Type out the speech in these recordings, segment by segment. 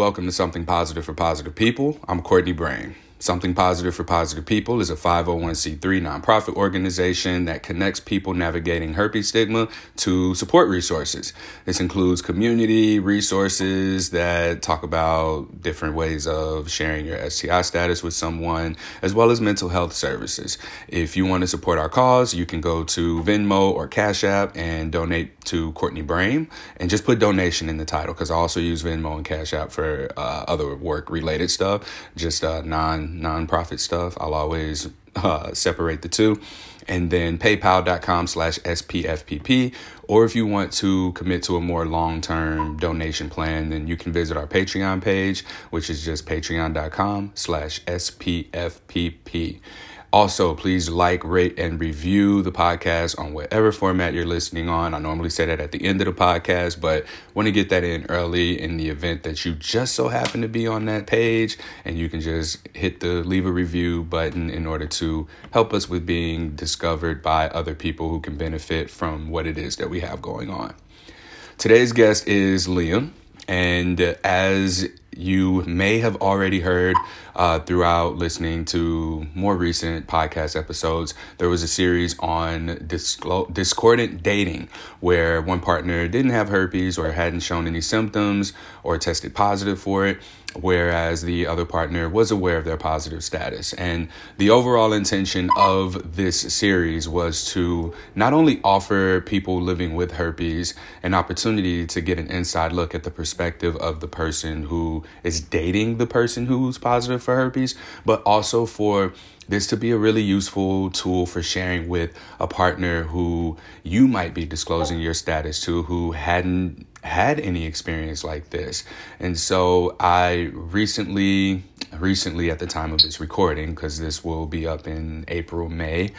Welcome to Something Positive for Positive People. I'm Courtney Brain. Something Positive for Positive People is a 501c3 nonprofit organization that connects people navigating herpes stigma to support resources. This includes community resources that talk about different ways of sharing your STI status with someone, as well as mental health services. If you want to support our cause, you can go to Venmo or Cash App and donate to Courtney Brain and just put donation in the title because I also use Venmo and Cash App for uh, other work related stuff, just uh, non nonprofit stuff. I'll always uh, separate the two. And then paypal.com slash SPFPP. Or if you want to commit to a more long term donation plan, then you can visit our Patreon page, which is just patreon.com slash SPFPP. Also, please like, rate, and review the podcast on whatever format you're listening on. I normally say that at the end of the podcast, but want to get that in early in the event that you just so happen to be on that page and you can just hit the leave a review button in order to help us with being discovered by other people who can benefit from what it is that we have going on. Today's guest is Liam, and as you may have already heard uh, throughout listening to more recent podcast episodes. There was a series on disclo- discordant dating where one partner didn't have herpes or hadn't shown any symptoms or tested positive for it whereas the other partner was aware of their positive status. And the overall intention of this series was to not only offer people living with herpes an opportunity to get an inside look at the perspective of the person who is dating the person who's positive for herpes, but also for this to be a really useful tool for sharing with a partner who you might be disclosing your status to who hadn't had any experience like this. And so I recently recently at the time of this recording because this will be up in April May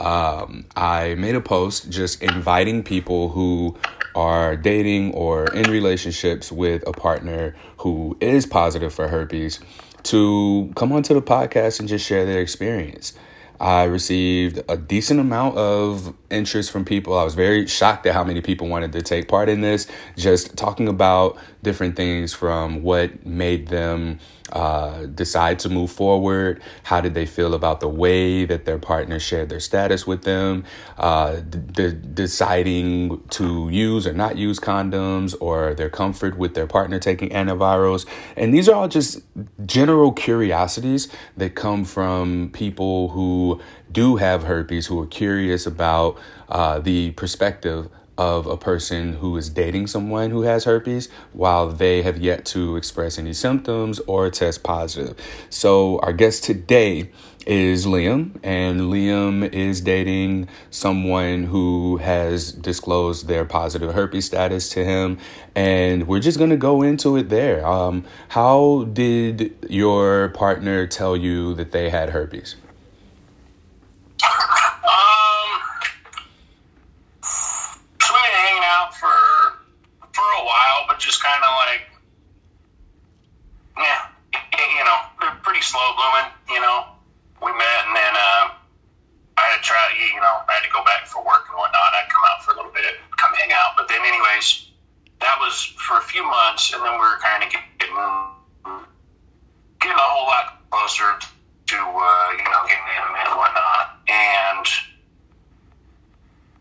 um, I made a post just inviting people who are dating or in relationships with a partner who is positive for herpes to come onto the podcast and just share their experience. I received a decent amount of interest from people. I was very shocked at how many people wanted to take part in this, just talking about different things from what made them uh, decide to move forward? How did they feel about the way that their partner shared their status with them? Uh, d- deciding to use or not use condoms or their comfort with their partner taking antivirals. And these are all just general curiosities that come from people who do have herpes, who are curious about uh, the perspective of a person who is dating someone who has herpes while they have yet to express any symptoms or test positive. So, our guest today is Liam, and Liam is dating someone who has disclosed their positive herpes status to him. And we're just going to go into it there. Um, how did your partner tell you that they had herpes? just kind of like, yeah, you know, pretty slow blooming. You know, we met and then uh, I had to try, you know, I had to go back for work and whatnot. I'd come out for a little bit, come hang out. But then, anyways, that was for a few months, and then we were kind of getting getting a whole lot closer to uh, you know getting intimate and whatnot, and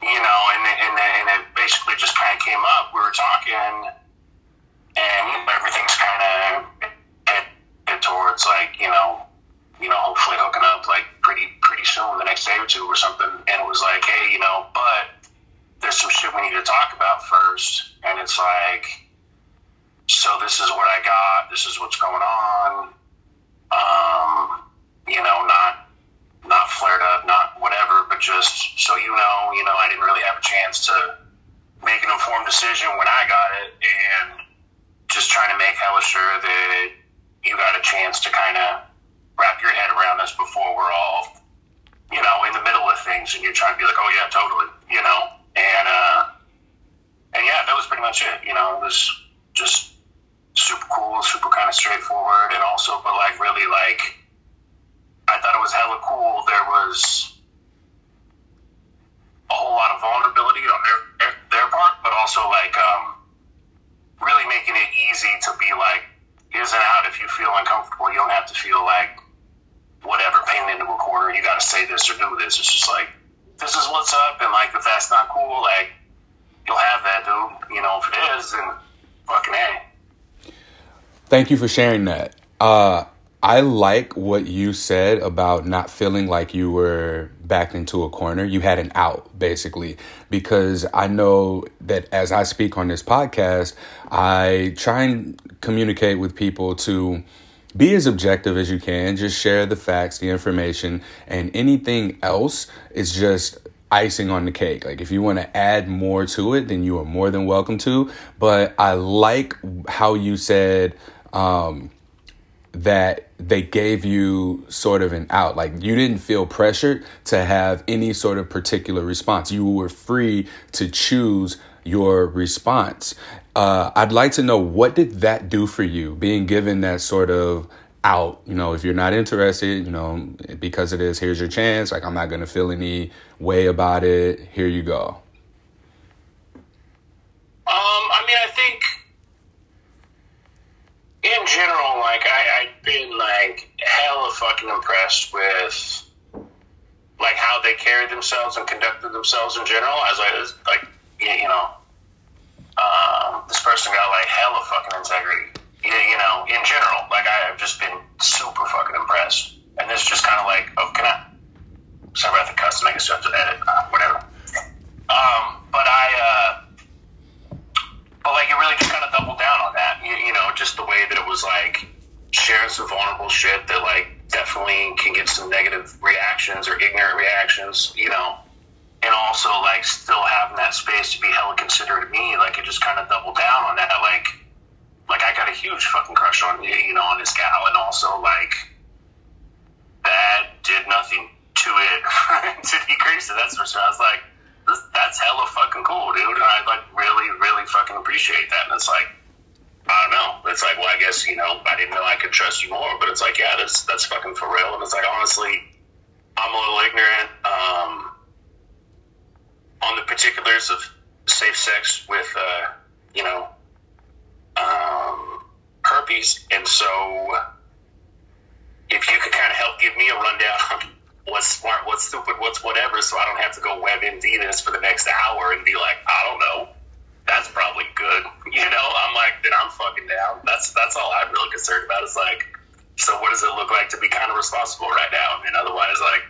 you know, and and and it basically just kind of came up. We were talking and everything's kind of headed towards like you know, you know, hopefully hooking up like pretty pretty soon, the next day or two or something. And it was like, hey, you know, but there's some shit we need to talk about first. And it's like, so this is what I got. This is what's going on. Um, you know, not not flared up, not whatever, but just so you know, you know, I didn't really have a chance to make an informed decision when I got it, and just trying to make hella sure that you got a chance to kind of wrap your head around this before we're all, you know, in the middle of things and you're trying to be like, oh yeah, totally, you know, and uh, and yeah, that was pretty much it. You know, it was just super cool, super kind of straightforward, and also, but like really like, I thought it was hella cool. There was a whole lot of vulnerability on their their part, but also like um really making it easy to be like, is an out if you feel uncomfortable. You don't have to feel like whatever, painted into a corner. You got to say this or do this. It's just like this is what's up, and like if that's not cool, like you'll have that, dude. You know, if it is, then fucking a. Thank you for sharing that. Uh, I like what you said about not feeling like you were backed into a corner. You had an out, basically, because I know that as I speak on this podcast, I try and communicate with people to be as objective as you can. Just share the facts, the information, and anything else is just icing on the cake. Like if you want to add more to it, then you are more than welcome to. But I like how you said, um, that they gave you sort of an out. Like you didn't feel pressured to have any sort of particular response. You were free to choose your response. Uh, I'd like to know what did that do for you, being given that sort of out. You know, if you're not interested, you know, because it is, here's your chance. Like I'm not gonna feel any way about it. Here you go. Um, I mean, I think in general, like I, I've been like hella fucking impressed with like how they carried themselves and conducted themselves in general. As I was like, you, you know, um, this person got like hella fucking integrity. You, you know, in general, like I have just been super fucking impressed. And this just kind of like, oh, can I? Sorry about the custom. I guess you have to edit, uh, whatever. Um, but I. Uh, but like it really just kind of doubled down on that. You, you know, just the way that it was like sharing some vulnerable shit that like definitely can get some negative reactions or ignorant reactions. You know, and also like still having that space to be hella considerate of me. Like it just kind of doubled down on that. Like, like I got a huge fucking crush on you know on this gal, and also like that did nothing to it to decrease it. That's for sure. I was like that's hella fucking cool, dude. And I like really, really fucking appreciate that. And it's like, I don't know. It's like, well, I guess you know, I didn't know I could trust you more, but it's like, yeah, that's that's fucking for real. And it's like, honestly, I'm a little ignorant um, on the particulars of safe sex with, uh, you know, um, herpes, and so if you could kind of help give me a rundown what's smart, what's stupid, what's whatever, so I don't have to go WebMD this for the next hour and be like, I don't know. That's probably good. You know, I'm like, then I'm fucking down. That's that's all I'm really concerned about. Is like, so what does it look like to be kind of responsible right now? And otherwise, like,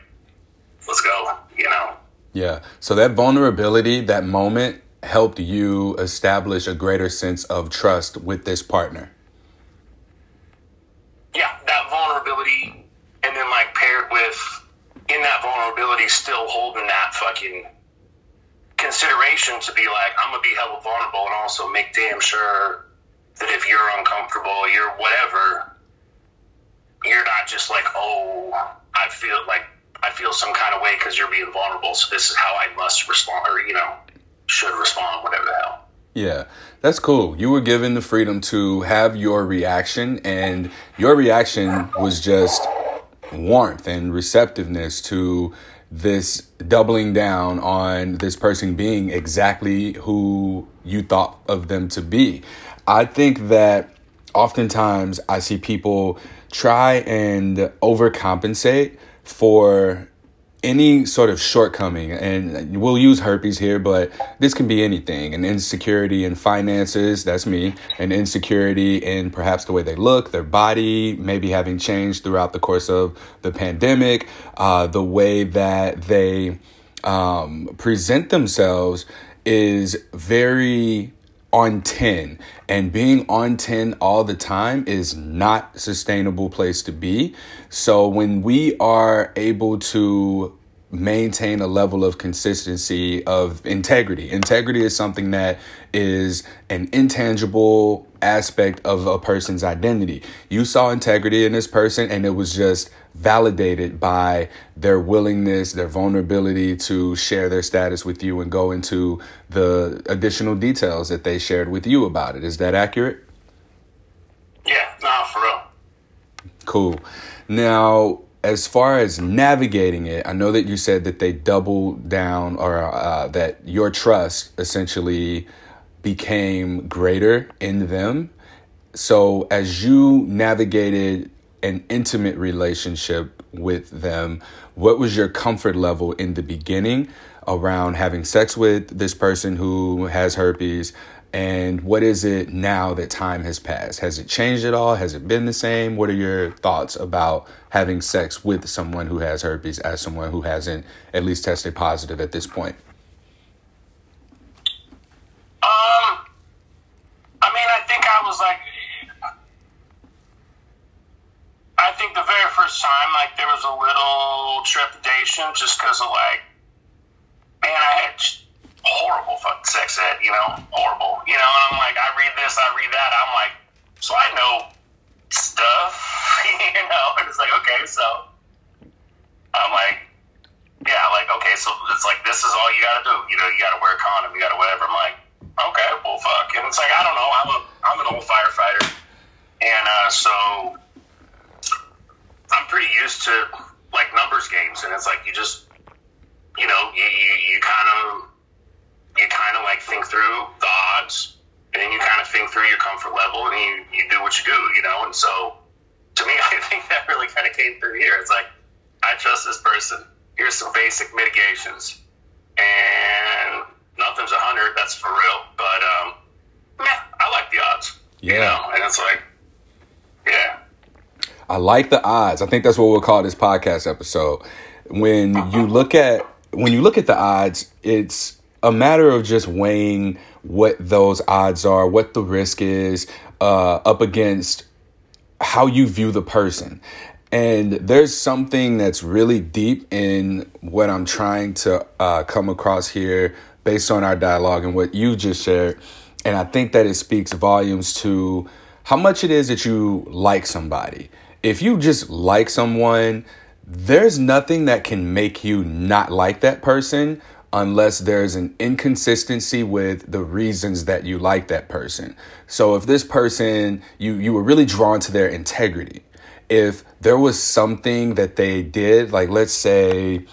let's go. You know. Yeah. So that vulnerability, that moment, helped you establish a greater sense of trust with this partner. Yeah, that vulnerability, and then like paired with in that vulnerability still holding that fucking consideration to be like, I'm gonna be hella vulnerable and also make damn sure that if you're uncomfortable, you're whatever, you're not just like, oh, I feel like I feel some kind of way because you're being vulnerable. So this is how I must respond, or you know, should respond, whatever the hell. Yeah, that's cool. You were given the freedom to have your reaction, and your reaction was just warmth and receptiveness to this doubling down on this person being exactly who you thought of them to be. I think that oftentimes I see people try and overcompensate for any sort of shortcoming, and we'll use herpes here, but this can be anything an insecurity in finances, that's me, an insecurity in perhaps the way they look, their body, maybe having changed throughout the course of the pandemic, uh, the way that they um, present themselves is very on 10 and being on 10 all the time is not sustainable place to be. So when we are able to maintain a level of consistency of integrity integrity is something that is an intangible aspect of a person's identity you saw integrity in this person and it was just validated by their willingness, their vulnerability to share their status with you and go into the additional details that they shared with you about it. Is that accurate? Yeah, nah, for real. Cool. Now, as far as navigating it, I know that you said that they doubled down or uh, that your trust essentially became greater in them so as you navigated an intimate relationship with them, what was your comfort level in the beginning around having sex with this person who has herpes? And what is it now that time has passed? Has it changed at all? Has it been the same? What are your thoughts about having sex with someone who has herpes as someone who hasn't at least tested positive at this point? Um, I mean, I think I was like, I think the very first time, like, there was a little trepidation just because of, like, man, I had horrible fucking sex ed, you know, horrible, you know, and I'm like, I read this, I read that, I'm like, so I know stuff, you know, and it's like, okay, so I'm like, yeah, like, okay, so it's like, this is all you gotta do, you know, you gotta wear a condom, you gotta whatever. I'm like, okay, well, fuck, and it's like, I don't know, I'm a, I'm an old firefighter, and uh, so I'm pretty used to like numbers games, and it's like you just, basic mitigations, and nothing's a hundred. That's for real. But um, yeah, I like the odds. Yeah, you know? and it's like, yeah. I like the odds. I think that's what we'll call this podcast episode. When you look at when you look at the odds, it's a matter of just weighing what those odds are, what the risk is, uh, up against how you view the person. And there's something that's really deep in what I'm trying to uh, come across here based on our dialogue and what you just shared. And I think that it speaks volumes to how much it is that you like somebody. If you just like someone, there's nothing that can make you not like that person unless there's an inconsistency with the reasons that you like that person. So if this person you you were really drawn to their integrity, if there was something that they did, like let's say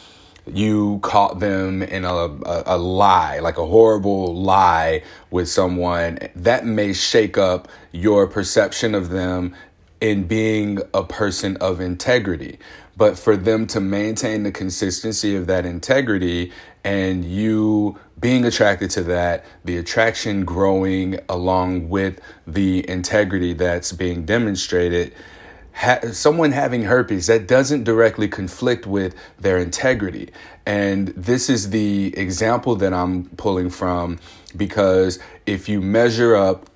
you caught them in a, a, a, lie, like a horrible lie with someone, that may shake up your perception of them in being a person of integrity. But for them to maintain the consistency of that integrity and you being attracted to that, the attraction growing along with the integrity that's being demonstrated. Ha- someone having herpes that doesn't directly conflict with their integrity. And this is the example that I'm pulling from because if you measure up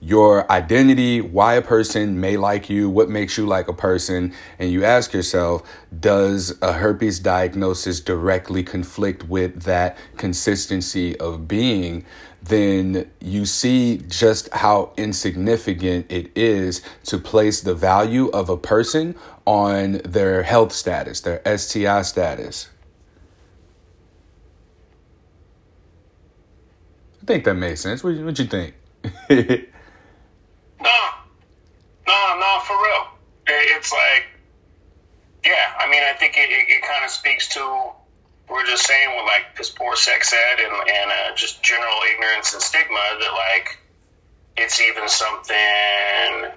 your identity, why a person may like you, what makes you like a person, and you ask yourself, does a herpes diagnosis directly conflict with that consistency of being? Then you see just how insignificant it is to place the value of a person on their health status, their STI status. I think that makes sense. What, what you think? No, no, no, for real. It's like, yeah. I mean, I think it, it, it kind of speaks to we're just saying with like this poor sex ed and, and uh, just general ignorance and stigma that like it's even something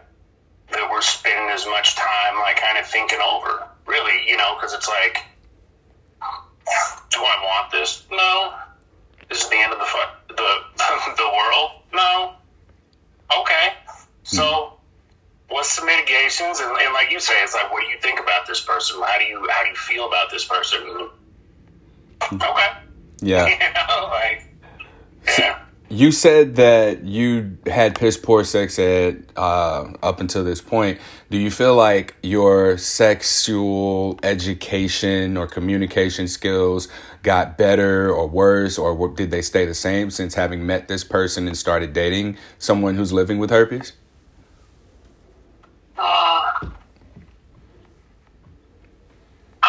that we're spending as much time like kind of thinking over. Really, you know, because it's like, do I want this? No. Is it the end of the fu- the the world? No. Okay. So, what's the mitigations? And, and, like you say, it's like, what do you think about this person? How do you how do you feel about this person? Okay. Yeah. you know, like, yeah. You said that you had piss poor sex ed uh, up until this point. Do you feel like your sexual education or communication skills got better or worse, or did they stay the same since having met this person and started dating someone who's living with herpes? Uh, I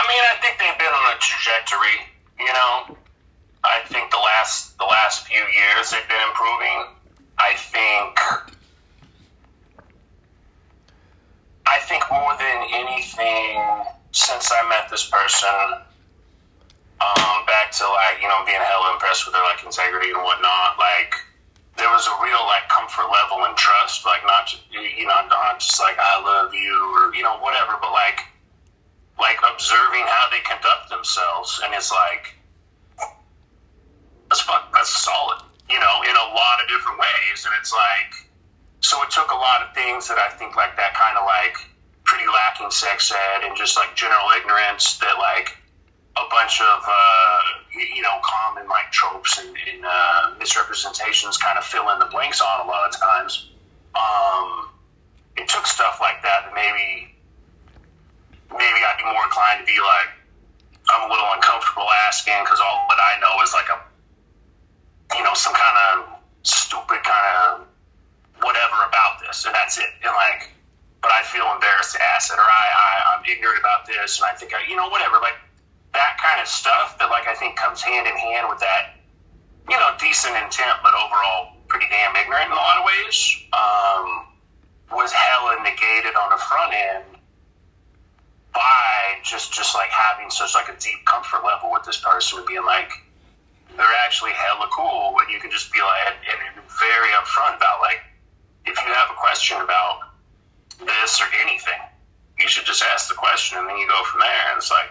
mean, I think they've been on a trajectory. You know, I think the last the last few years they've been improving. I think. I think more than anything, since I met this person, um, back to like you know being hella impressed with their like integrity and whatnot. Like there was a real like comfort level and trust, like not just, you know not just like I love you or you know whatever, but like like observing how they conduct themselves, and it's like that's fuck, that's solid, you know, in a lot of different ways, and it's like so it took a lot of things that I think like that kind of like pretty lacking sex ed and just like general ignorance that like a bunch of uh, you know common like tropes and, and uh, misrepresentations kind of fill in the blanks on a lot of times. Um, it took stuff like that that maybe maybe I'd be more inclined to be like I'm a little uncomfortable asking because all that I know is like a you know some kind of stupid kind of whatever about this and that's it. And like but I feel embarrassed to ask it or I, I I'm ignorant about this and I think I you know whatever like that kind of stuff that like I think comes hand in hand with that, you know, decent intent, but overall pretty damn ignorant in a lot of ways, um, was hella negated on the front end by just just like having such like a deep comfort level with this person and being like they're actually hella cool when you can just be like and, and very upfront about like if you have a question about this or anything, you should just ask the question and then you go from there. And it's like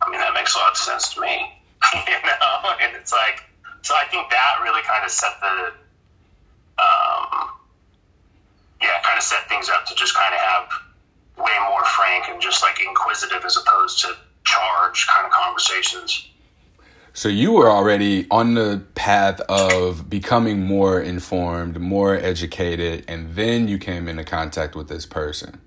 I mean, that makes a lot of sense to me. you know, and it's like, so I think that really kind of set the, um, yeah, kind of set things up to just kind of have way more frank and just like inquisitive as opposed to charge kind of conversations. So you were already on the path of becoming more informed, more educated, and then you came into contact with this person.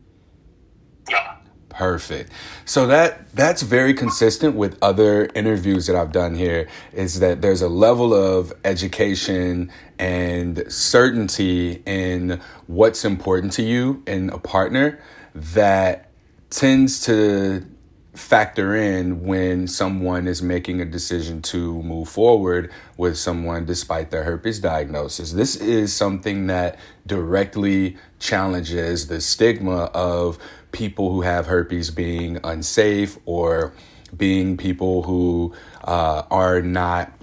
Yeah. Perfect. So that that's very consistent with other interviews that I've done here is that there's a level of education and certainty in what's important to you in a partner that tends to factor in when someone is making a decision to move forward with someone despite their herpes diagnosis. This is something that directly challenges the stigma of people who have herpes being unsafe or being people who uh, are not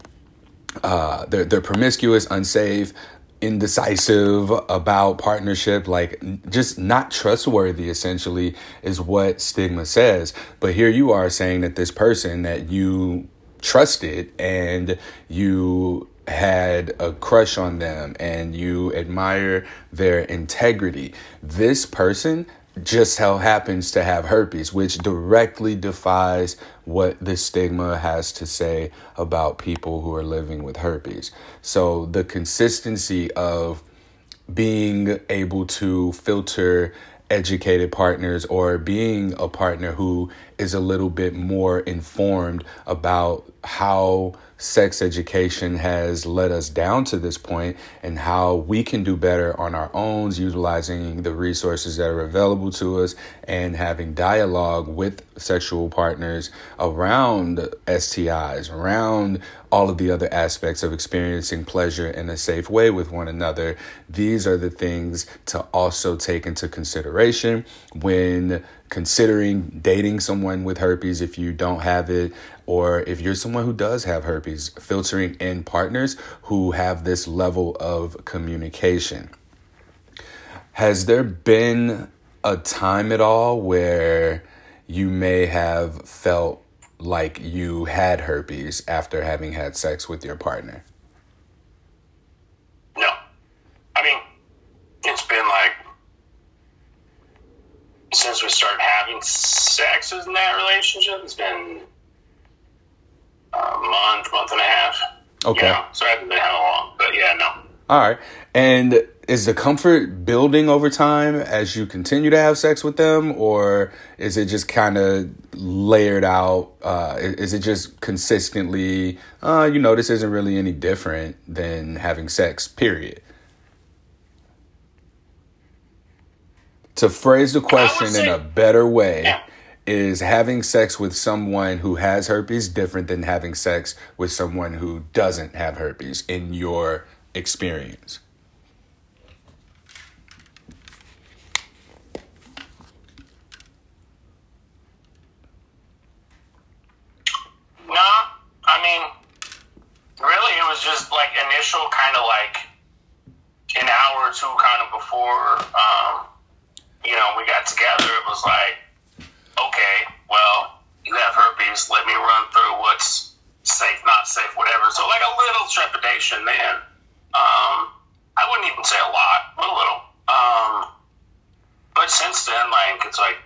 uh, they're, they're promiscuous, unsafe, indecisive about partnership, like just not trustworthy, essentially, is what stigma says. But here you are saying that this person that you trusted and you had a crush on them and you admire their integrity, this person just how happens to have herpes, which directly defies what the stigma has to say about people who are living with herpes. So the consistency of being able to filter educated partners or being a partner who is a little bit more informed about how sex education has led us down to this point and how we can do better on our own, utilizing the resources that are available to us and having dialogue with sexual partners around STIs, around all of the other aspects of experiencing pleasure in a safe way with one another. These are the things to also take into consideration when considering dating someone with herpes if you don't have it, or if you're someone who does have herpes, filtering in partners who have this level of communication. Has there been a time at all where you may have felt like you had herpes after having had sex with your partner? No. I mean, it's been like since we started having sex in that relationship, it's been a month, month and a half. Okay. You know, so I haven't been how long, but yeah, no. All right. And is the comfort building over time as you continue to have sex with them, or is it just kind of layered out? Uh, is it just consistently, uh, you know, this isn't really any different than having sex, period? To phrase the question say, in a better way, yeah. is having sex with someone who has herpes different than having sex with someone who doesn't have herpes in your experience? No, I mean, really, it was just like initial kind of like um, you know, we got together, it was like, okay, well, you have herpes. Let me run through what's safe, not safe, whatever. So, like a little trepidation then. Um, I wouldn't even say a lot, but a little. Um, but since then, like, it's like,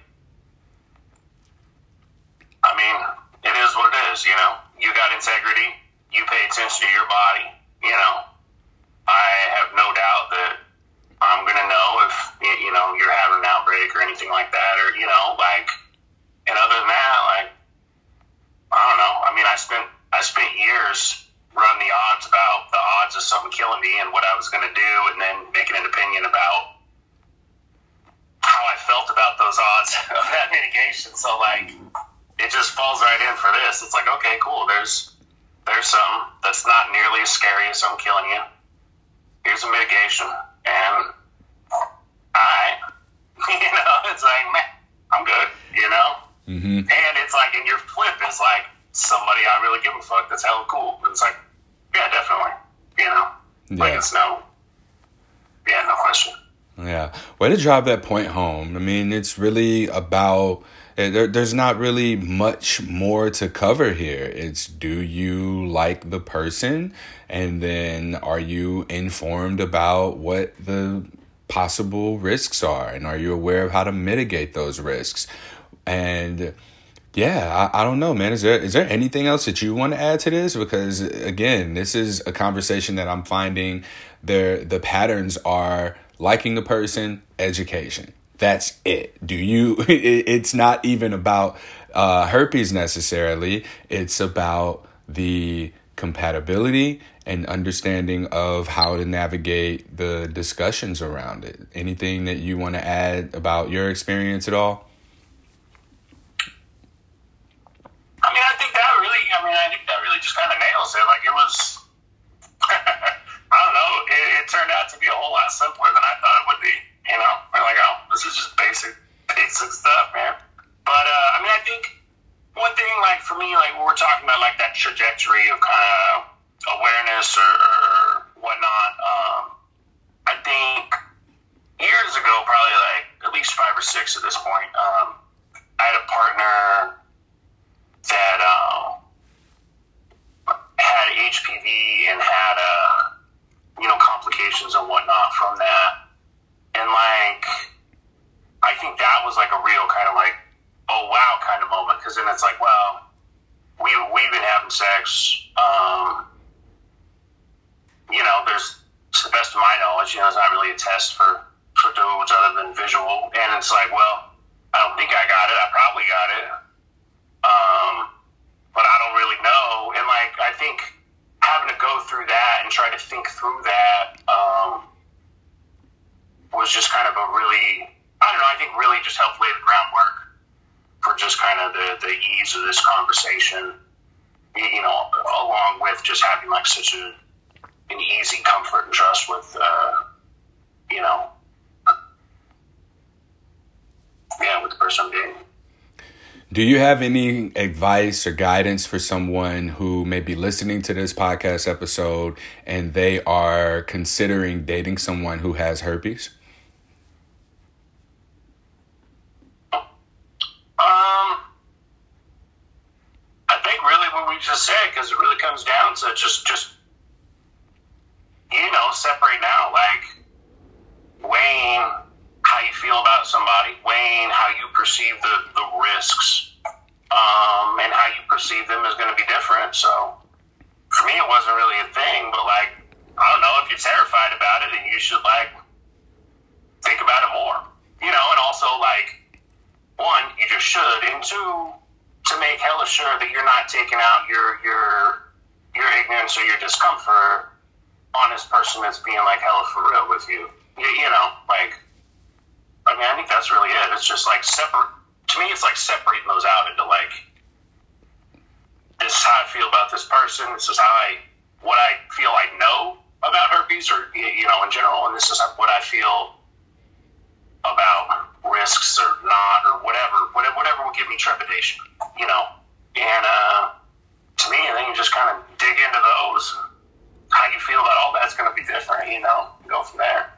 I mean, it is what it is, you know? You got integrity, you pay attention to your body, Yeah, way to drive that point home. I mean, it's really about eh, there, there's not really much more to cover here. It's do you like the person, and then are you informed about what the possible risks are, and are you aware of how to mitigate those risks? And yeah, I, I don't know, man. Is there is there anything else that you want to add to this? Because again, this is a conversation that I'm finding there the patterns are liking the person, education. That's it. Do you it's not even about uh herpes necessarily. It's about the compatibility and understanding of how to navigate the discussions around it. Anything that you want to add about your experience at all? I mean, I think that really, I mean, I think that really just kind of nails it. Like it was, I don't know, it, it turned out to be a whole lot simpler than I thought it would be. You know, we're like, oh, this is just basic, basic stuff, man. But uh, I mean, I think one thing, like for me, like when we're talking about like trajectory of awareness or, or whatnot, um, I think years ago, probably like at least five or six at this point, um, I had a partner that um, had HPV and had uh, you know complications and whatnot from that, and like I think that was like a real kind of like oh wow kind of moment because then it's like well we we've been having sex, um, you know there's to the best of my knowledge you know it's not really a test for for dudes other than visual, and it's like well I don't think I got it I probably got it. Um, but I don't really know. And like, I think having to go through that and try to think through that um, was just kind of a really, I don't know, I think really just helped lay the groundwork for just kind of the, the ease of this conversation, you know, along with just having like such a, an easy comfort and trust with, uh, you know, yeah, with the person. Do you have any advice or guidance for someone who may be listening to this podcast episode and they are considering dating someone who has herpes? Um, I think really what we just said because it really comes down to just just you know separating out like weighing how you feel about somebody, weighing how you perceive the the risks, um, and how you perceive them is going to be different. So for me, it wasn't really a thing, but like I don't know if you're terrified about it, and you should like think about it more, you know, and also like one, you just should, and two, to make hella sure that you're not taking out your your your ignorance or your discomfort on this person that's being like hella for real with you. You, you know, like I mean, I think that's really it. It's just like separate. To me, it's like separating those out into like this is how I feel about this person. This is how I what I feel I know about herpes, or you know, in general, and this is what I feel about risks or not or whatever, whatever, whatever will give me trepidation, you know. And uh, to me, I think you just kind of dig into those. How you feel about all that's going to be different, you know. Go from there.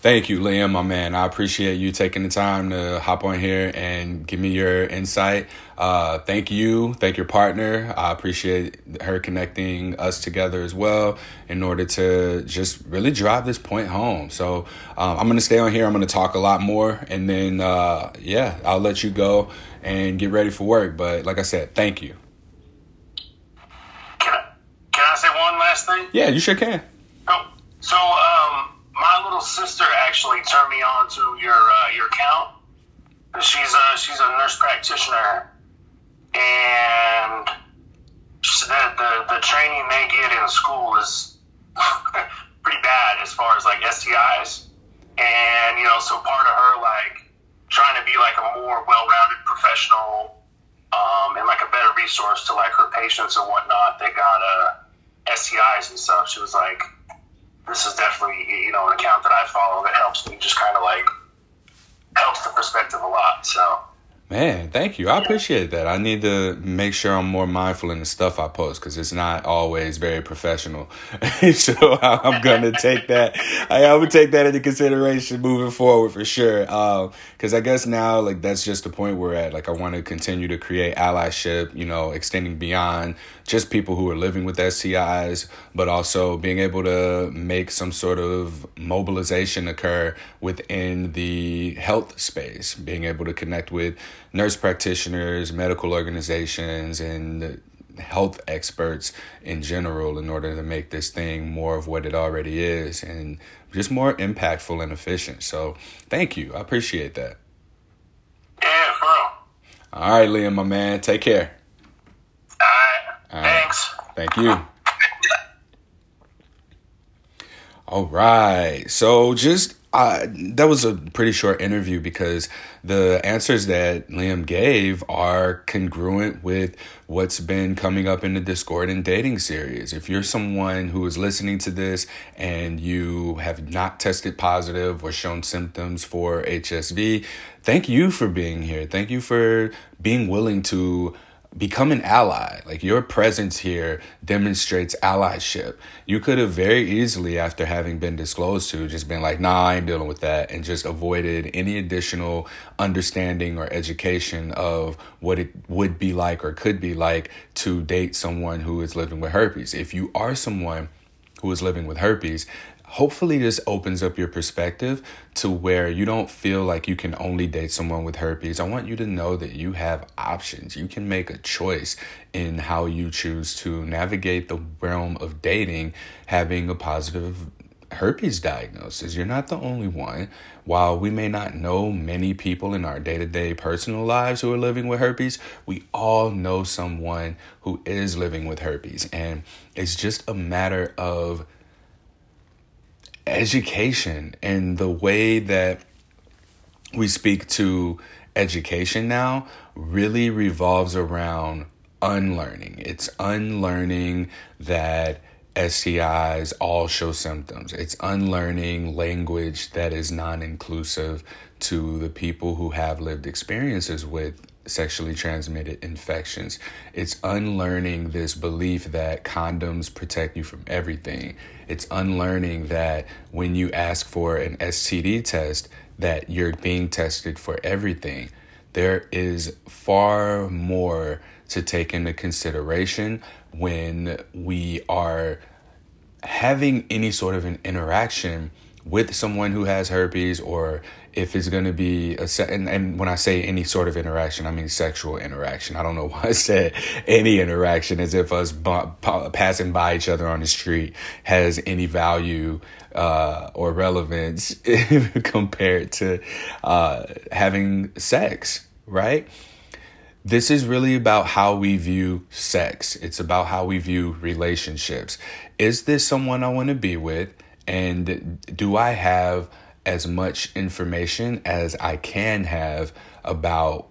Thank you, Liam, my man. I appreciate you taking the time to hop on here and give me your insight. Uh, thank you. Thank your partner. I appreciate her connecting us together as well in order to just really drive this point home. So um, I'm going to stay on here. I'm going to talk a lot more. And then, uh, yeah, I'll let you go and get ready for work. But like I said, thank you. Can I, can I say one last thing? Yeah, you sure can. Oh, so, my little sister actually turned me on to your uh, your account. She's a she's a nurse practitioner, and the, the the training they get in school is pretty bad as far as like STIs, and you know, so part of her like trying to be like a more well-rounded professional um, and like a better resource to like her patients and whatnot. They got uh, STIs and stuff. She was like this is definitely you know an account that I follow that helps me just kind of like helps the perspective a lot. So. Man, thank you. I appreciate that. I need to make sure I'm more mindful in the stuff I post because it's not always very professional. so I'm gonna take that. I, I would take that into consideration moving forward for sure. Um, Because I guess now, like that's just the point we're at. Like I want to continue to create allyship. You know, extending beyond just people who are living with STIs, but also being able to make some sort of mobilization occur within the health space, being able to connect with nurse practitioners, medical organizations, and health experts in general in order to make this thing more of what it already is and just more impactful and efficient. So, thank you. I appreciate that. Yeah, bro. All right, Liam, my man. Take care. All right. Thanks. Thank you. All right. So just uh, that was a pretty short interview because the answers that Liam gave are congruent with what's been coming up in the discordant dating series. If you're someone who is listening to this and you have not tested positive or shown symptoms for HSV, thank you for being here. Thank you for being willing to become an ally. Like your presence here demonstrates allyship. You could have very easily, after having been disclosed to, just been like, nah, I ain't dealing with that, and just avoided any additional understanding or education of what it would be like or could be like to date someone who is living with herpes. If you are someone who is living with herpes, hopefully this opens up your perspective to where you don't feel like you can only date someone with herpes. I want you to know that you have options. You can make a choice in how you choose to navigate the realm of dating having a positive herpes diagnosis. You're not the only one. While we may not know many people in our day to day personal lives who are living with herpes, we all know someone who is living with herpes. And it's just a matter of education and the way that we speak to education now really revolves around unlearning. It's unlearning that STIs all show symptoms. It's unlearning language that is non inclusive to the people who have lived experiences with sexually transmitted infections. It's unlearning this belief that condoms protect you from everything. It's unlearning that when you ask for an STD test that you're being tested for everything. There is far more to take into consideration when we are having any sort of an interaction with someone who has herpes or if it's going to be a se- and, and when I say any sort of interaction, I mean sexual interaction. I don't know why I said any interaction as if us bu- passing by each other on the street has any value uh, or relevance compared to uh, having sex, right? This is really about how we view sex. It's about how we view relationships. Is this someone I want to be with? And do I have as much information as I can have about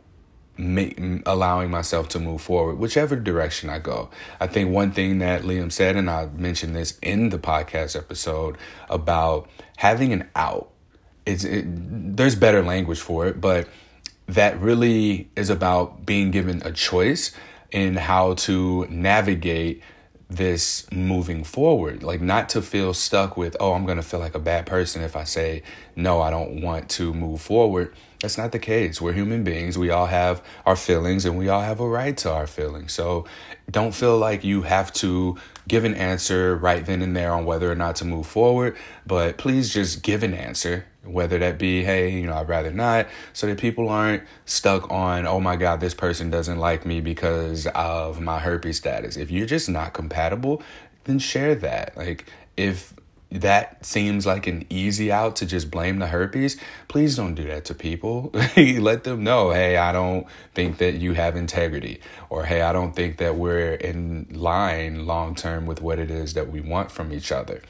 allowing myself to move forward, whichever direction I go. I think one thing that Liam said, and I mentioned this in the podcast episode about having an out. It's, it, there's better language for it, but that really is about being given a choice in how to navigate this moving forward. Like, not to feel stuck with, oh, I'm going to feel like a bad person if I say, no, I don't want to move forward. That's not the case. We're human beings. We all have our feelings and we all have a right to our feelings. So don't feel like you have to give an answer right then and there on whether or not to move forward, but please just give an answer, whether that be, hey, you know, I'd rather not, so that people aren't stuck on, oh my God, this person doesn't like me because of my herpes status. If you're just not compatible, then share that. Like, if that seems like an easy out to just blame the herpes, please don't do that to people. Let them know, hey, I don't think that you have integrity, or hey, I don't think that we're in line long term with what it is that we want from each other.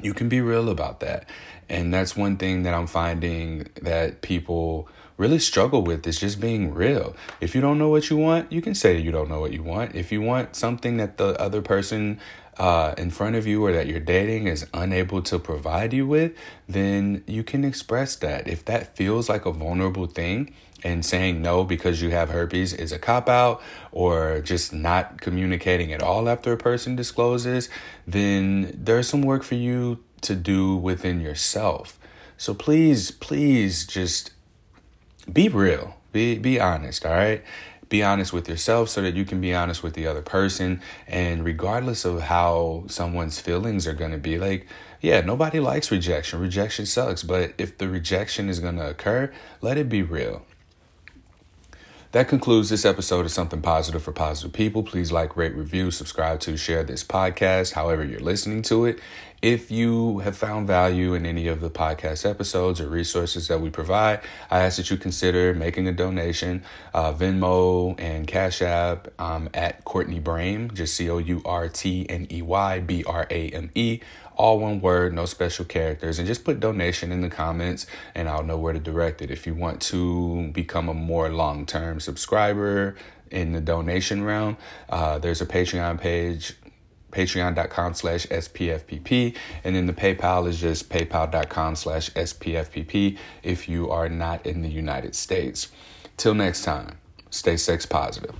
You can be real about that. And that's one thing that I'm finding that people really struggle with is just being real. If you don't know what you want, you can say you don't know what you want. If you want something that the other person uh, in front of you or that you're dating is unable to provide you with, then you can express that. If that feels like a vulnerable thing, and saying no because you have herpes is a cop out or just not communicating at all after a person discloses, then there's some work for you to do within yourself. So please, please just be real. Be be honest, all right? be honest with yourself so that you can be honest with the other person. And regardless of how someone's feelings are going to be, like, yeah, nobody likes rejection. Rejection sucks. But if the rejection is going to occur, let it be real. That concludes this episode of Something Positive for Positive People. Please like, rate, review, subscribe to, share this podcast, however you're listening to it. If you have found value in any of the podcast episodes or resources that we provide, I ask that you consider making a donation. Uh, Venmo and Cash App um, at Courtney Brame, just C O U R T N E Y B R A M E all one word, no special characters, and just put donation in the comments and I'll know where to direct it. If you want to become a more long term subscriber in the donation realm, uh, there's a Patreon page patreon.com slash spfpp and then the paypal is just paypal.com slash spfpp if you are not in the united states till next time stay sex positive